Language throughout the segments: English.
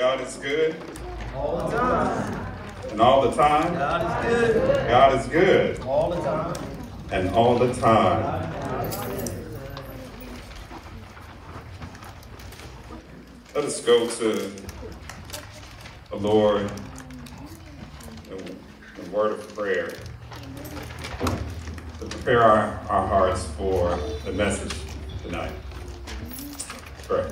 God is good. All the time. And all the time. God is good. God is good. All the time. And all the time. Let us go to the Lord in the word of prayer to prepare our, our hearts for the message tonight. Pray.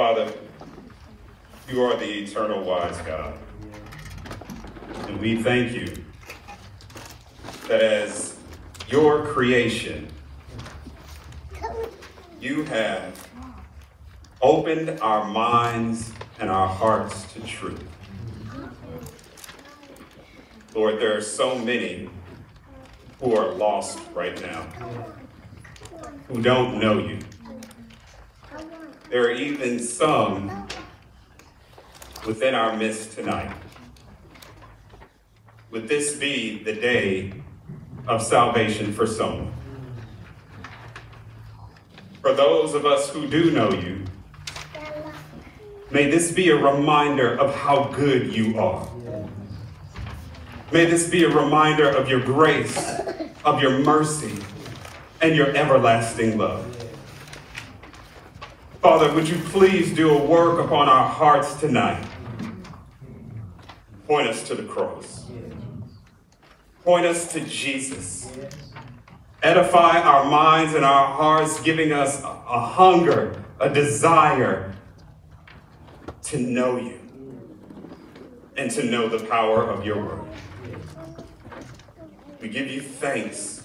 Father, you are the eternal wise God. And we thank you that as your creation, you have opened our minds and our hearts to truth. Lord, there are so many who are lost right now, who don't know you. There are even some within our midst tonight. Would this be the day of salvation for some? For those of us who do know you, may this be a reminder of how good you are. May this be a reminder of your grace, of your mercy, and your everlasting love. Father, would you please do a work upon our hearts tonight? Point us to the cross. Point us to Jesus. Edify our minds and our hearts, giving us a hunger, a desire to know you and to know the power of your word. We give you thanks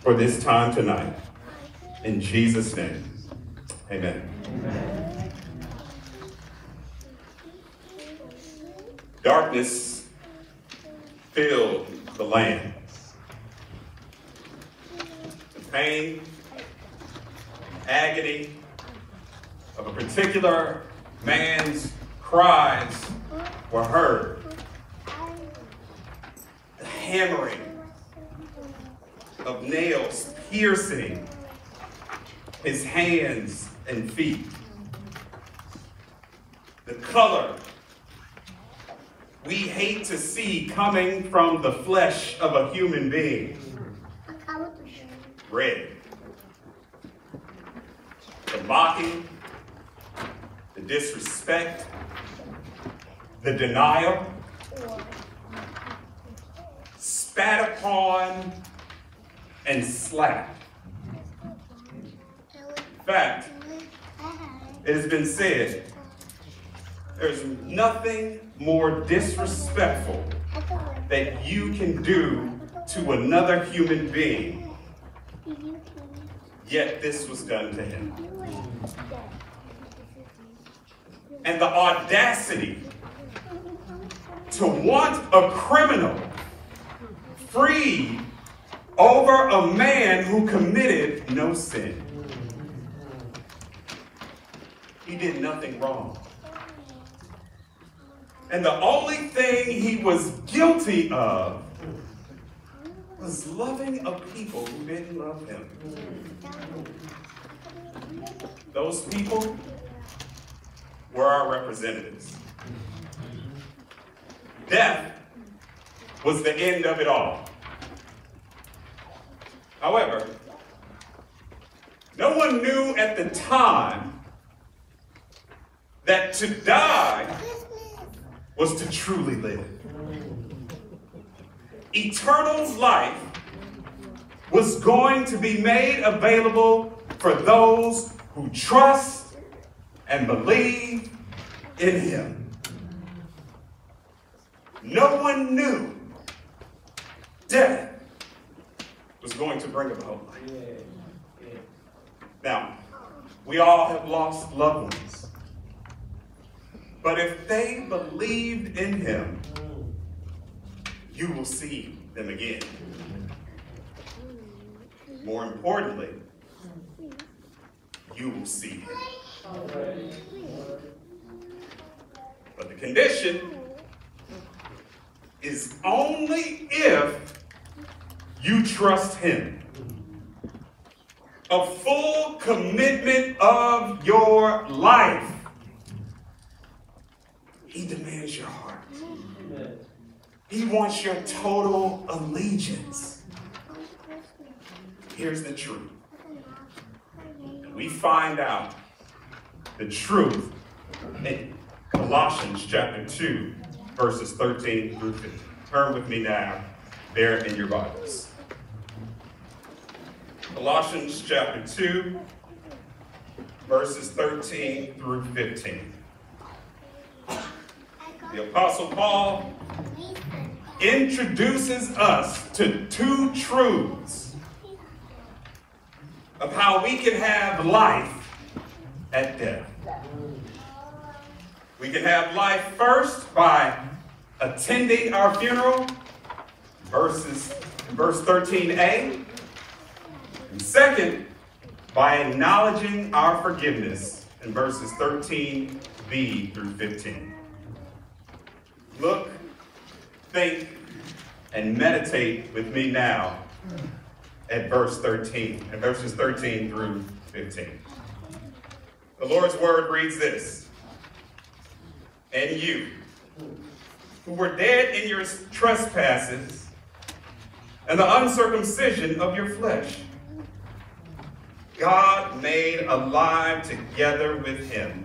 for this time tonight. In Jesus' name, amen. amen. Darkness filled the land. The pain, agony of a particular man's cries were heard. The hammering of nails piercing his hands and feet. The color we hate to see coming from the flesh of a human being. Red. The mocking, the disrespect, the denial, spat upon and slapped. Fact, it has been said there's nothing more disrespectful that you can do to another human being, yet this was done to him. And the audacity to want a criminal freed over a man who committed no sin. He did nothing wrong. And the only thing he was guilty of was loving a people who didn't love him. Those people were our representatives. Death was the end of it all. However, no one knew at the time that to die was to truly live. Eternal life was going to be made available for those who trust and believe in Him. No one knew death was going to bring about life. Now, we all have lost loved ones. But if they believed in him, you will see them again. More importantly, you will see him. But the condition is only if you trust him. a full commitment of your life. He demands your heart. He wants your total allegiance. Here's the truth. We find out the truth in Colossians chapter 2, verses 13 through 15. Turn with me now there in your Bibles. Colossians chapter 2, verses 13 through 15. The Apostle Paul introduces us to two truths of how we can have life at death. We can have life first by attending our funeral, verses verse 13a. And second, by acknowledging our forgiveness in verses 13b through 15. Look, think, and meditate with me now at verse 13, at verses 13 through 15. The Lord's word reads this And you, who were dead in your trespasses and the uncircumcision of your flesh, God made alive together with him,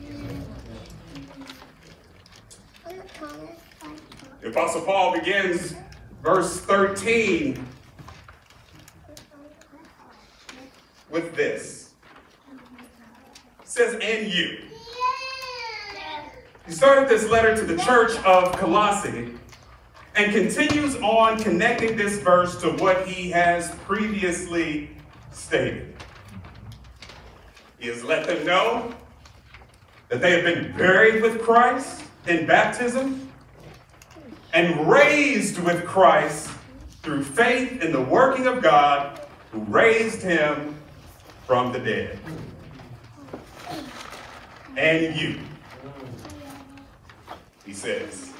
The Apostle Paul begins verse 13 with this. It says, and you. He started this letter to the church of Colossae and continues on connecting this verse to what he has previously stated. He has let them know that they have been buried with Christ in baptism and raised with Christ through faith in the working of God who raised him from the dead. And you, he says,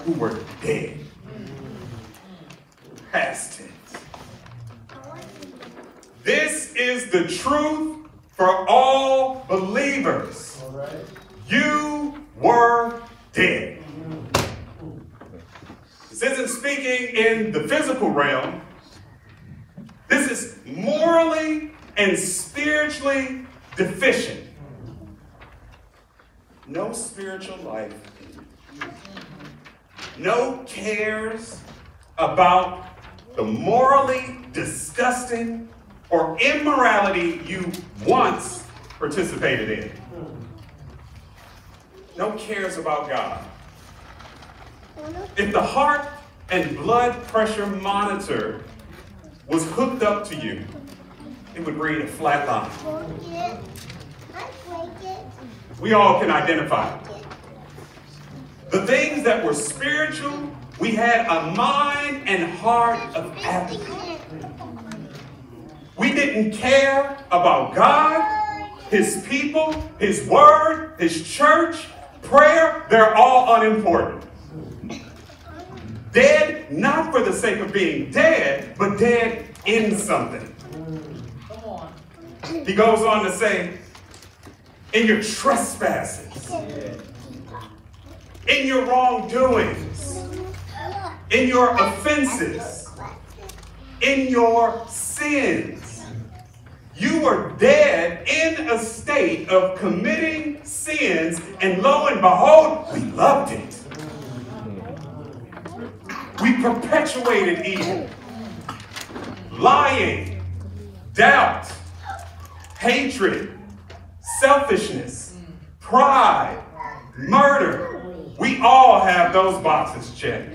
who were dead. Past tense. This is the truth for all believers. You were dead. This isn't speaking in the physical realm. This is morally and spiritually deficient. No spiritual life. No cares about the morally disgusting or immorality you once participated in. No cares about God. If the heart and blood pressure monitor was hooked up to you, it would read a flat line. We all can identify. The things that were spiritual, we had a mind and heart of apathy. We didn't care about God, His people, His word, His church, prayer. They're all unimportant. Dead not for the sake of being dead, but dead in something. He goes on to say, in your trespasses, in your wrongdoings, in your offenses, in your sins. You were dead in a state of committing sins, and lo and behold, we loved it. We perpetuated evil, lying, doubt, hatred, selfishness, pride, murder. We all have those boxes checked.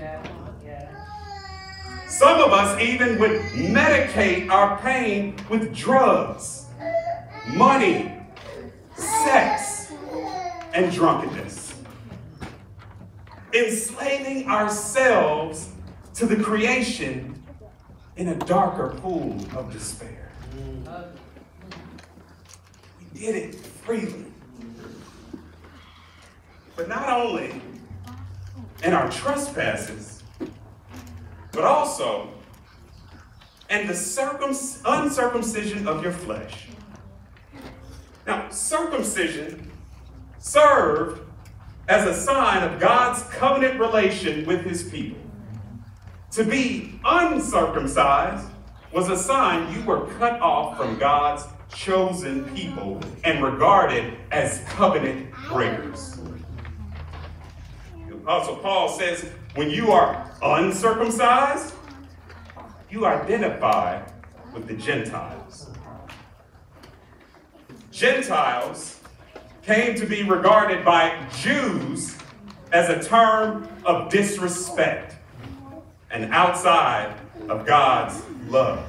Some of us even would medicate our pain with drugs, money, sex, and drunkenness. Enslaving ourselves to the creation in a darker pool of despair. We did it freely. But not only in our trespasses, but also and the circum- uncircumcision of your flesh. Now, circumcision served as a sign of God's covenant relation with his people. To be uncircumcised was a sign you were cut off from God's chosen people and regarded as covenant breakers. Uh, Apostle Paul says, when you are uncircumcised, you identify with the Gentiles. Gentiles came to be regarded by Jews as a term of disrespect and outside of God's love.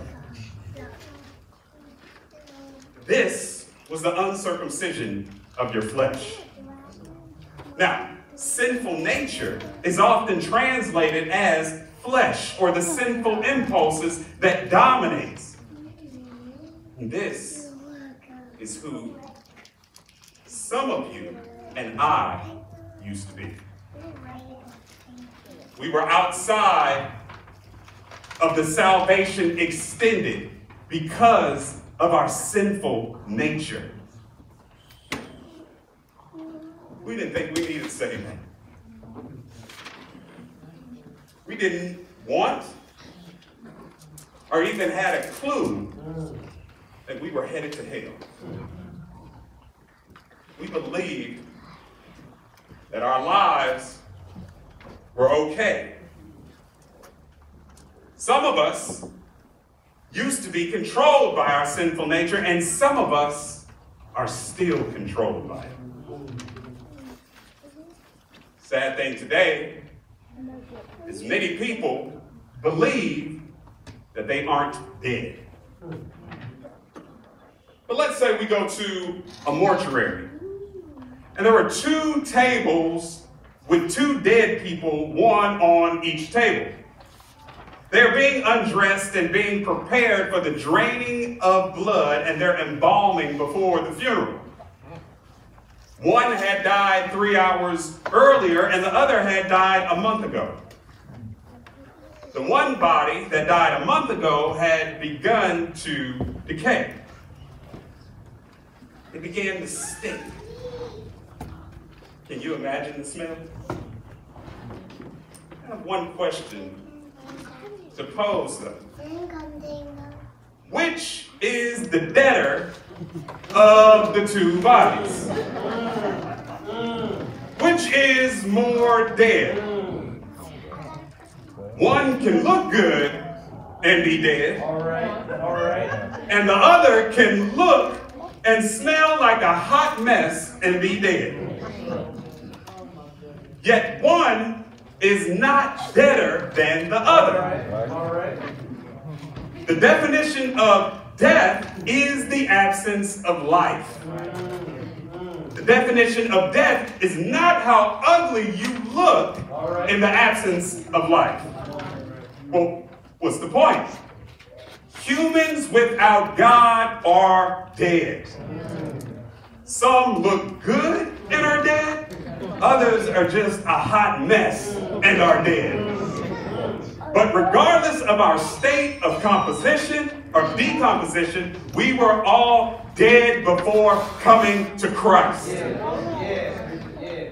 This was the uncircumcision of your flesh. Now, sinful nature is often translated as flesh or the sinful impulses that dominates. This is who some of you and I used to be. We were outside of the salvation extended because of our sinful nature. We didn't think we needed saving. We didn't want or even had a clue that we were headed to hell. We believed that our lives were okay. Some of us used to be controlled by our sinful nature, and some of us are still controlled by it. Sad thing today is many people believe that they aren't dead. But let's say we go to a mortuary, and there are two tables with two dead people, one on each table. They're being undressed and being prepared for the draining of blood, and they're embalming before the funeral. One had died three hours earlier, and the other had died a month ago. The one body that died a month ago had begun to decay. It began to stink. Can you imagine the smell? I have one question to pose though. Which is the deader of the two bodies? Which is more dead? One can look good and be dead. All right, all right. And the other can look and smell like a hot mess and be dead. Yet one is not deader than the other. right, all right. The definition of death is the absence of life. The definition of death is not how ugly you look in the absence of life. Well, what's the point? Humans without God are dead. Some look good and are dead, others are just a hot mess and are dead. But regardless of our state of composition or decomposition, we were all dead before coming to Christ. Yeah, yeah.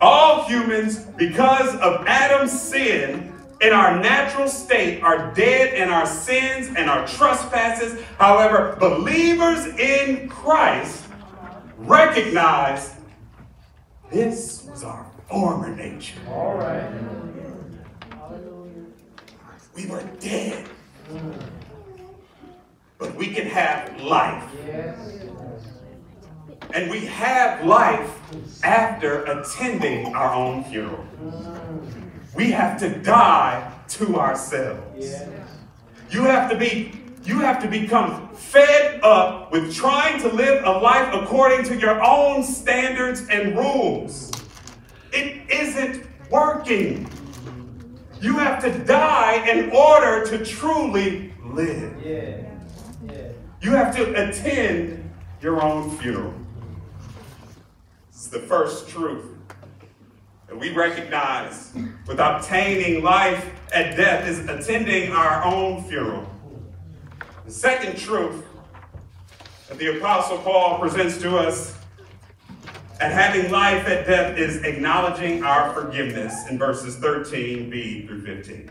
All humans, because of Adam's sin, in our natural state, are dead in our sins and our trespasses. However, believers in Christ recognize this was our former nature. All right. We were dead. But we can have life. And we have life after attending our own funeral. we have to die to ourselves. You have to be you have to become fed up with trying to live a life according to your own standards and rules. It isn't working. You have to die in order to truly live. Yeah. You have to attend your own funeral. This is the first truth that we recognize with obtaining life at death is attending our own funeral. The second truth that the Apostle Paul presents to us at having life at death is acknowledging our forgiveness in verses 13b through 15.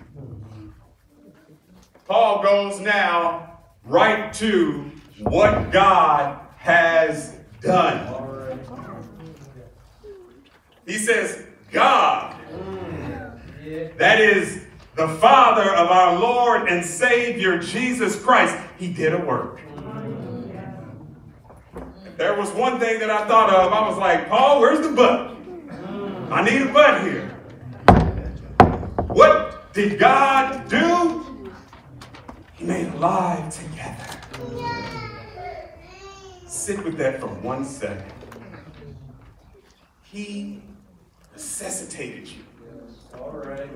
Paul goes now right to what God has done. He says, God. That is the Father of our Lord and Savior Jesus Christ, He did a work. If there was one thing that I thought of, I was like, Paul, where's the but? I need a but here. What did God do? Made alive together. Sit with that for one second. He necessitated you. All right.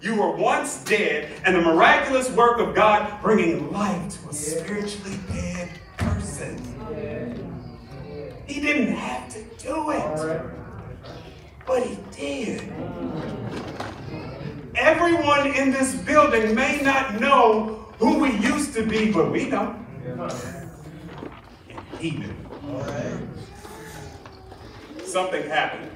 You were once dead, and the miraculous work of God bringing life to a spiritually dead person. He didn't have to do it, but he did. Everyone in this building may not know who we used to be, but we know. And he knew. Something happened.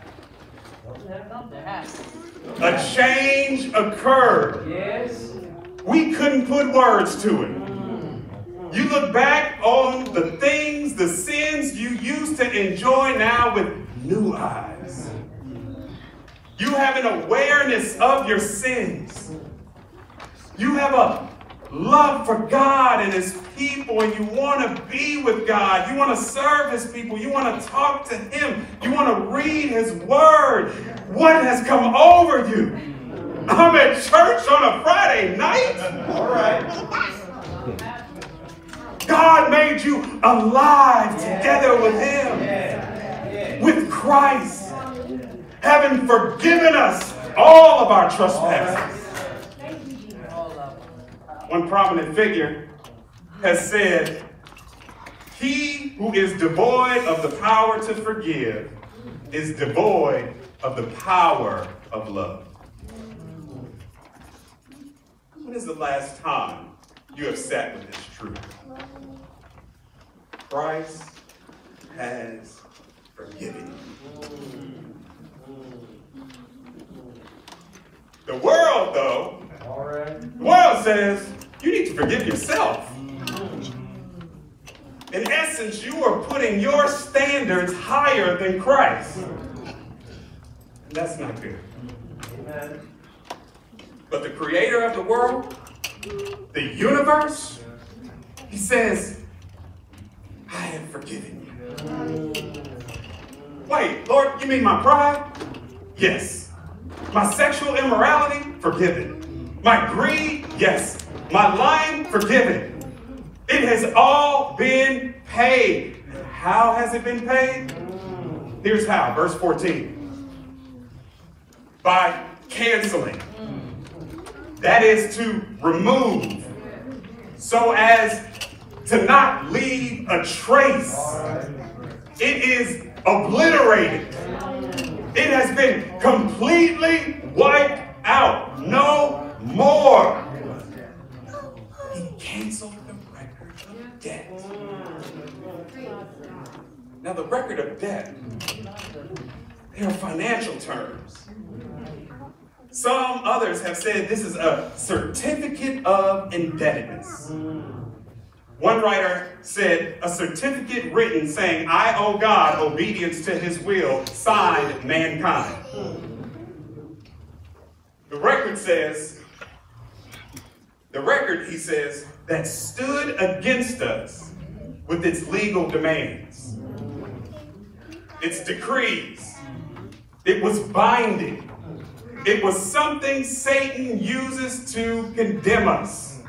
A change occurred. Yes. We couldn't put words to it. You look back on the things, the sins you used to enjoy now with new eyes. You have an awareness of your sins. You have a love for God and His people, and you want to be with God. You want to serve His people. You want to talk to Him. You want to read His Word. What has come over you? I'm at church on a Friday night. All right. God made you alive together with Him, with Christ, having forgiven us all of our trespasses. One prominent figure has said, He who is devoid of the power to forgive is devoid of the power of love. When is the last time you have sat with this truth? Christ has forgiven you. The world, though, All right. the world says you need to forgive yourself. In essence, you are putting your standards higher than Christ. And that's not good. Amen. But the creator of the world, the universe, he says, I have forgiven you. Wait, Lord, you mean my pride? Yes. My sexual immorality? Forgiven. My greed? Yes. My lying? Forgiven. It has all been paid. How has it been paid? Here's how, verse 14. By canceling. That is to remove, so as to not leave a trace. It is obliterated. It has been completely wiped out. No more. He canceled the record of debt. Now, the record of debt, they are financial terms. Some others have said this is a certificate of indebtedness. One writer said, a certificate written saying, I owe God obedience to his will, signed mankind. The record says, the record, he says, that stood against us with its legal demands, its decrees. It was binding. it was something Satan uses to condemn us.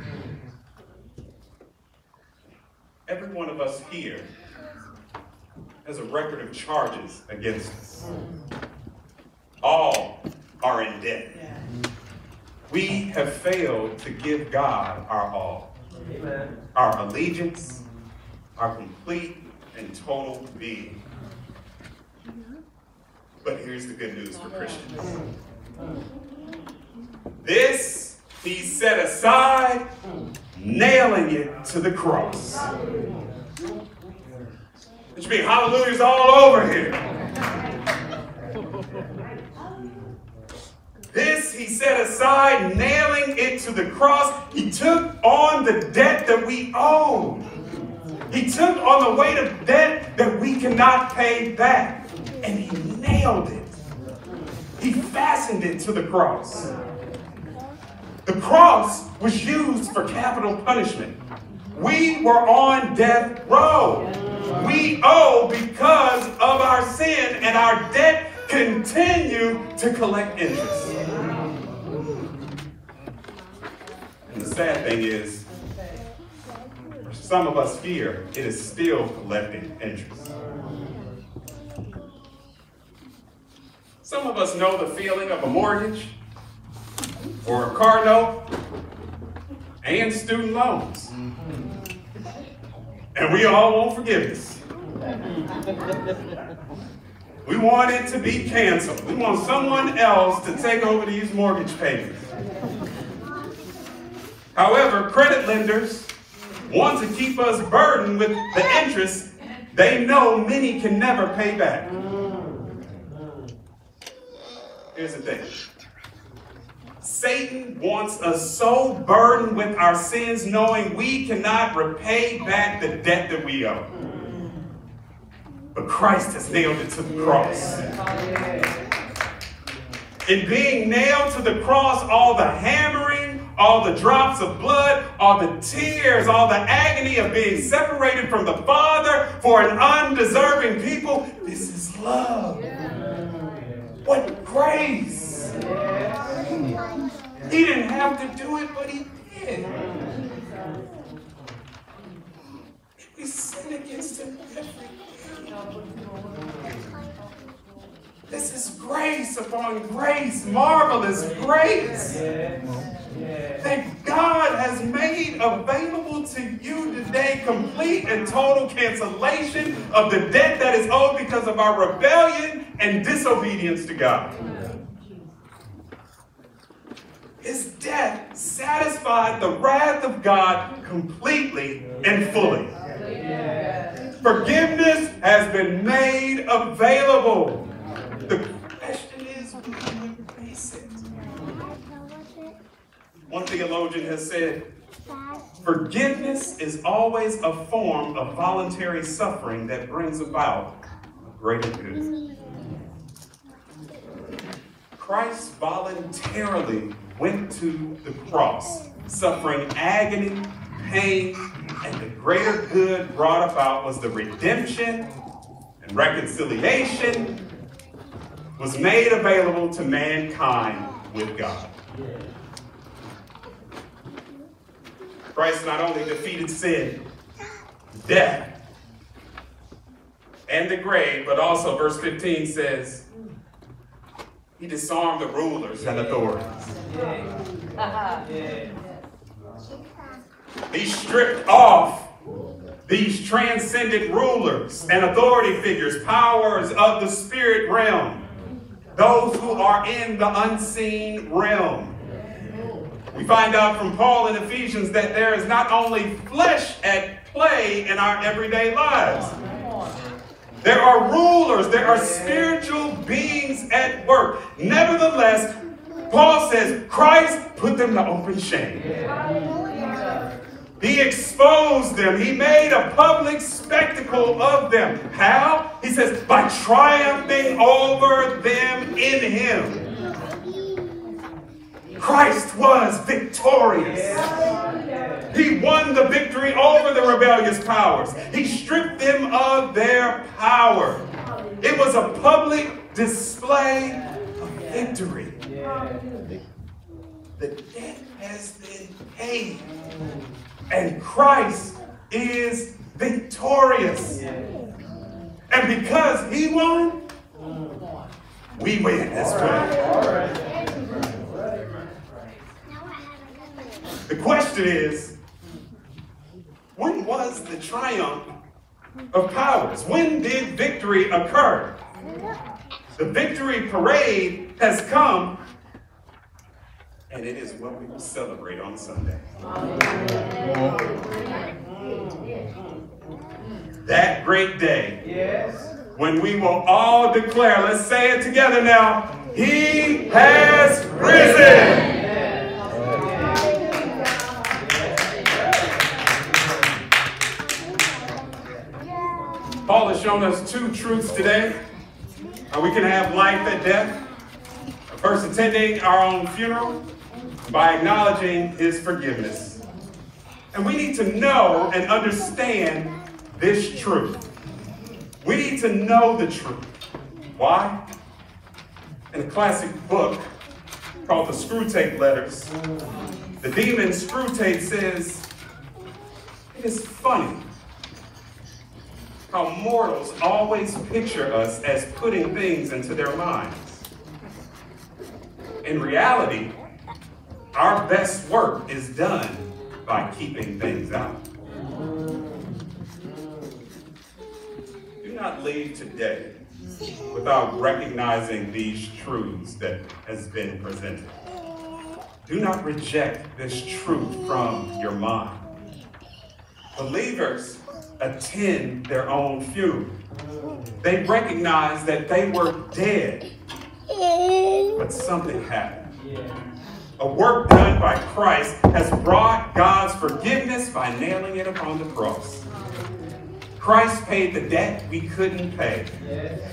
Every one of us here has a record of charges against us. All are in debt. We have failed to give God our all, Amen. our allegiance, our complete and total being. But here's the good news for Christians. This he set aside, nailing it to the cross. Which means hallelujahs all over here. This he set aside, nailing it to the cross. He took on the debt that we owed. He took on the weight of debt that we cannot pay back. And he nailed it. He fastened it to the cross. The cross was used for capital punishment. We were on death row. We owe because of our sin, and our debt continue to collect interest. And the sad thing is, for some of us here, it is still collecting interest. Some of us know the feeling of a mortgage or a car note and student loans. And we all want forgiveness. We want it to be canceled. We want someone else to take over these mortgage payments. However, credit lenders want to keep us burdened with the interest they know many can never pay back. Here's the thing. Satan wants us so burdened with our sins, knowing we cannot repay back the debt that we owe. But Christ has nailed it to the cross. In being nailed to the cross, all the hammering, all the drops of blood, all the tears, all the agony of being separated from the Father for an undeserving people, this is love. What grace! He didn't have to do it, but he did. We sin against him every day. This is grace upon grace, marvelous grace that God has made available to you today, complete and total cancellation of the debt that is owed because of our rebellion and disobedience to God. His death satisfied the wrath of God completely and fully. Forgiveness has been made available. One theologian has said, forgiveness is always a form of voluntary suffering that brings about a greater good. Christ voluntarily went to the cross, suffering agony, pain, and the greater good brought about was the redemption and reconciliation was made available to mankind with God. Christ not only defeated sin, death, and the grave, but also, verse 15 says, he disarmed the rulers and authorities. He stripped off these transcendent rulers and authority figures, powers of the spirit realm, those who are in the unseen realm. We find out from Paul in Ephesians that there is not only flesh at play in our everyday lives. There are rulers, there are spiritual beings at work. Nevertheless, Paul says Christ put them to open shame. He exposed them. He made a public spectacle of them. How? He says, by triumphing over them in Him. Christ was victorious. He won the victory over the rebellious powers. He stripped them of their power. It was a public display of victory. The debt has been paid. And Christ is victorious. And because he won, we win as well. All right. The question is, when was the triumph of powers? When did victory occur? The victory parade has come, and it is what we will celebrate on Sunday. That great day Yes. when we will all declare, let's say it together now, He has risen. Shown us two truths today. How we can have life at death. First, attending our own funeral by acknowledging his forgiveness. And we need to know and understand this truth. We need to know the truth. Why? In a classic book called The Screwtape Letters, the demon Screwtape says, It is funny how mortals always picture us as putting things into their minds. In reality, our best work is done by keeping things out. Do not leave today without recognizing these truths that has been presented. Do not reject this truth from your mind. Believers attend their own funeral. They recognized that they were dead, but something happened. A work done by Christ has brought God's forgiveness by nailing it upon the cross. Christ paid the debt we couldn't pay.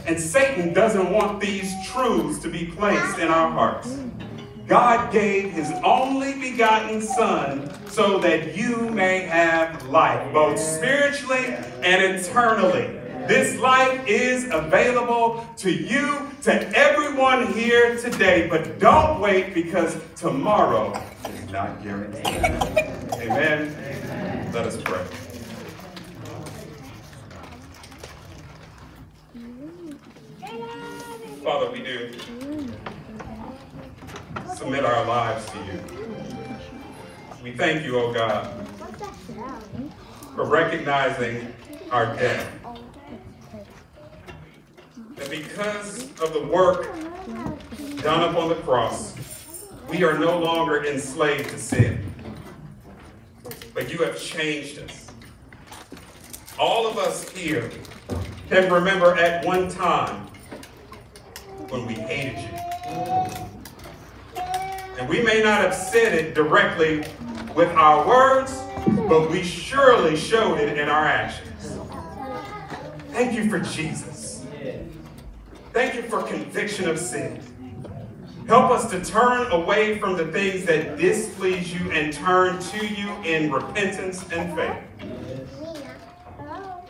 And Satan doesn't want these truths to be placed in our hearts. God gave his only begotten Son so that you may have life, both spiritually and eternally. This life is available to you, to everyone here today, but don't wait because tomorrow is not guaranteed. Amen. Let us pray. Father, we do submit our lives to you. We thank you, oh God, for recognizing our debt. That because of the work done upon the cross, we are no longer enslaved to sin. But you have changed us. All of us here can remember at one time when we hated you. And we may not have said it directly with our words, but we surely showed it in our actions. Thank you for Jesus. Thank you for conviction of sin. Help us to turn away from the things that displease you and turn to you in repentance and faith.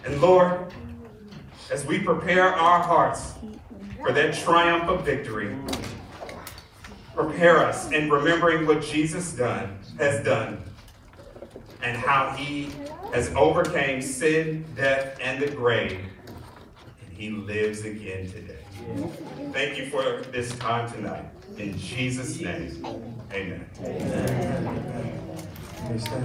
And Lord, as we prepare our hearts for that triumph of victory, prepare us in remembering what Jesus done has done and how he has overcame sin, death, and the grave, and he lives again today. Thank you for this time tonight. In Jesus' name, amen. Amen.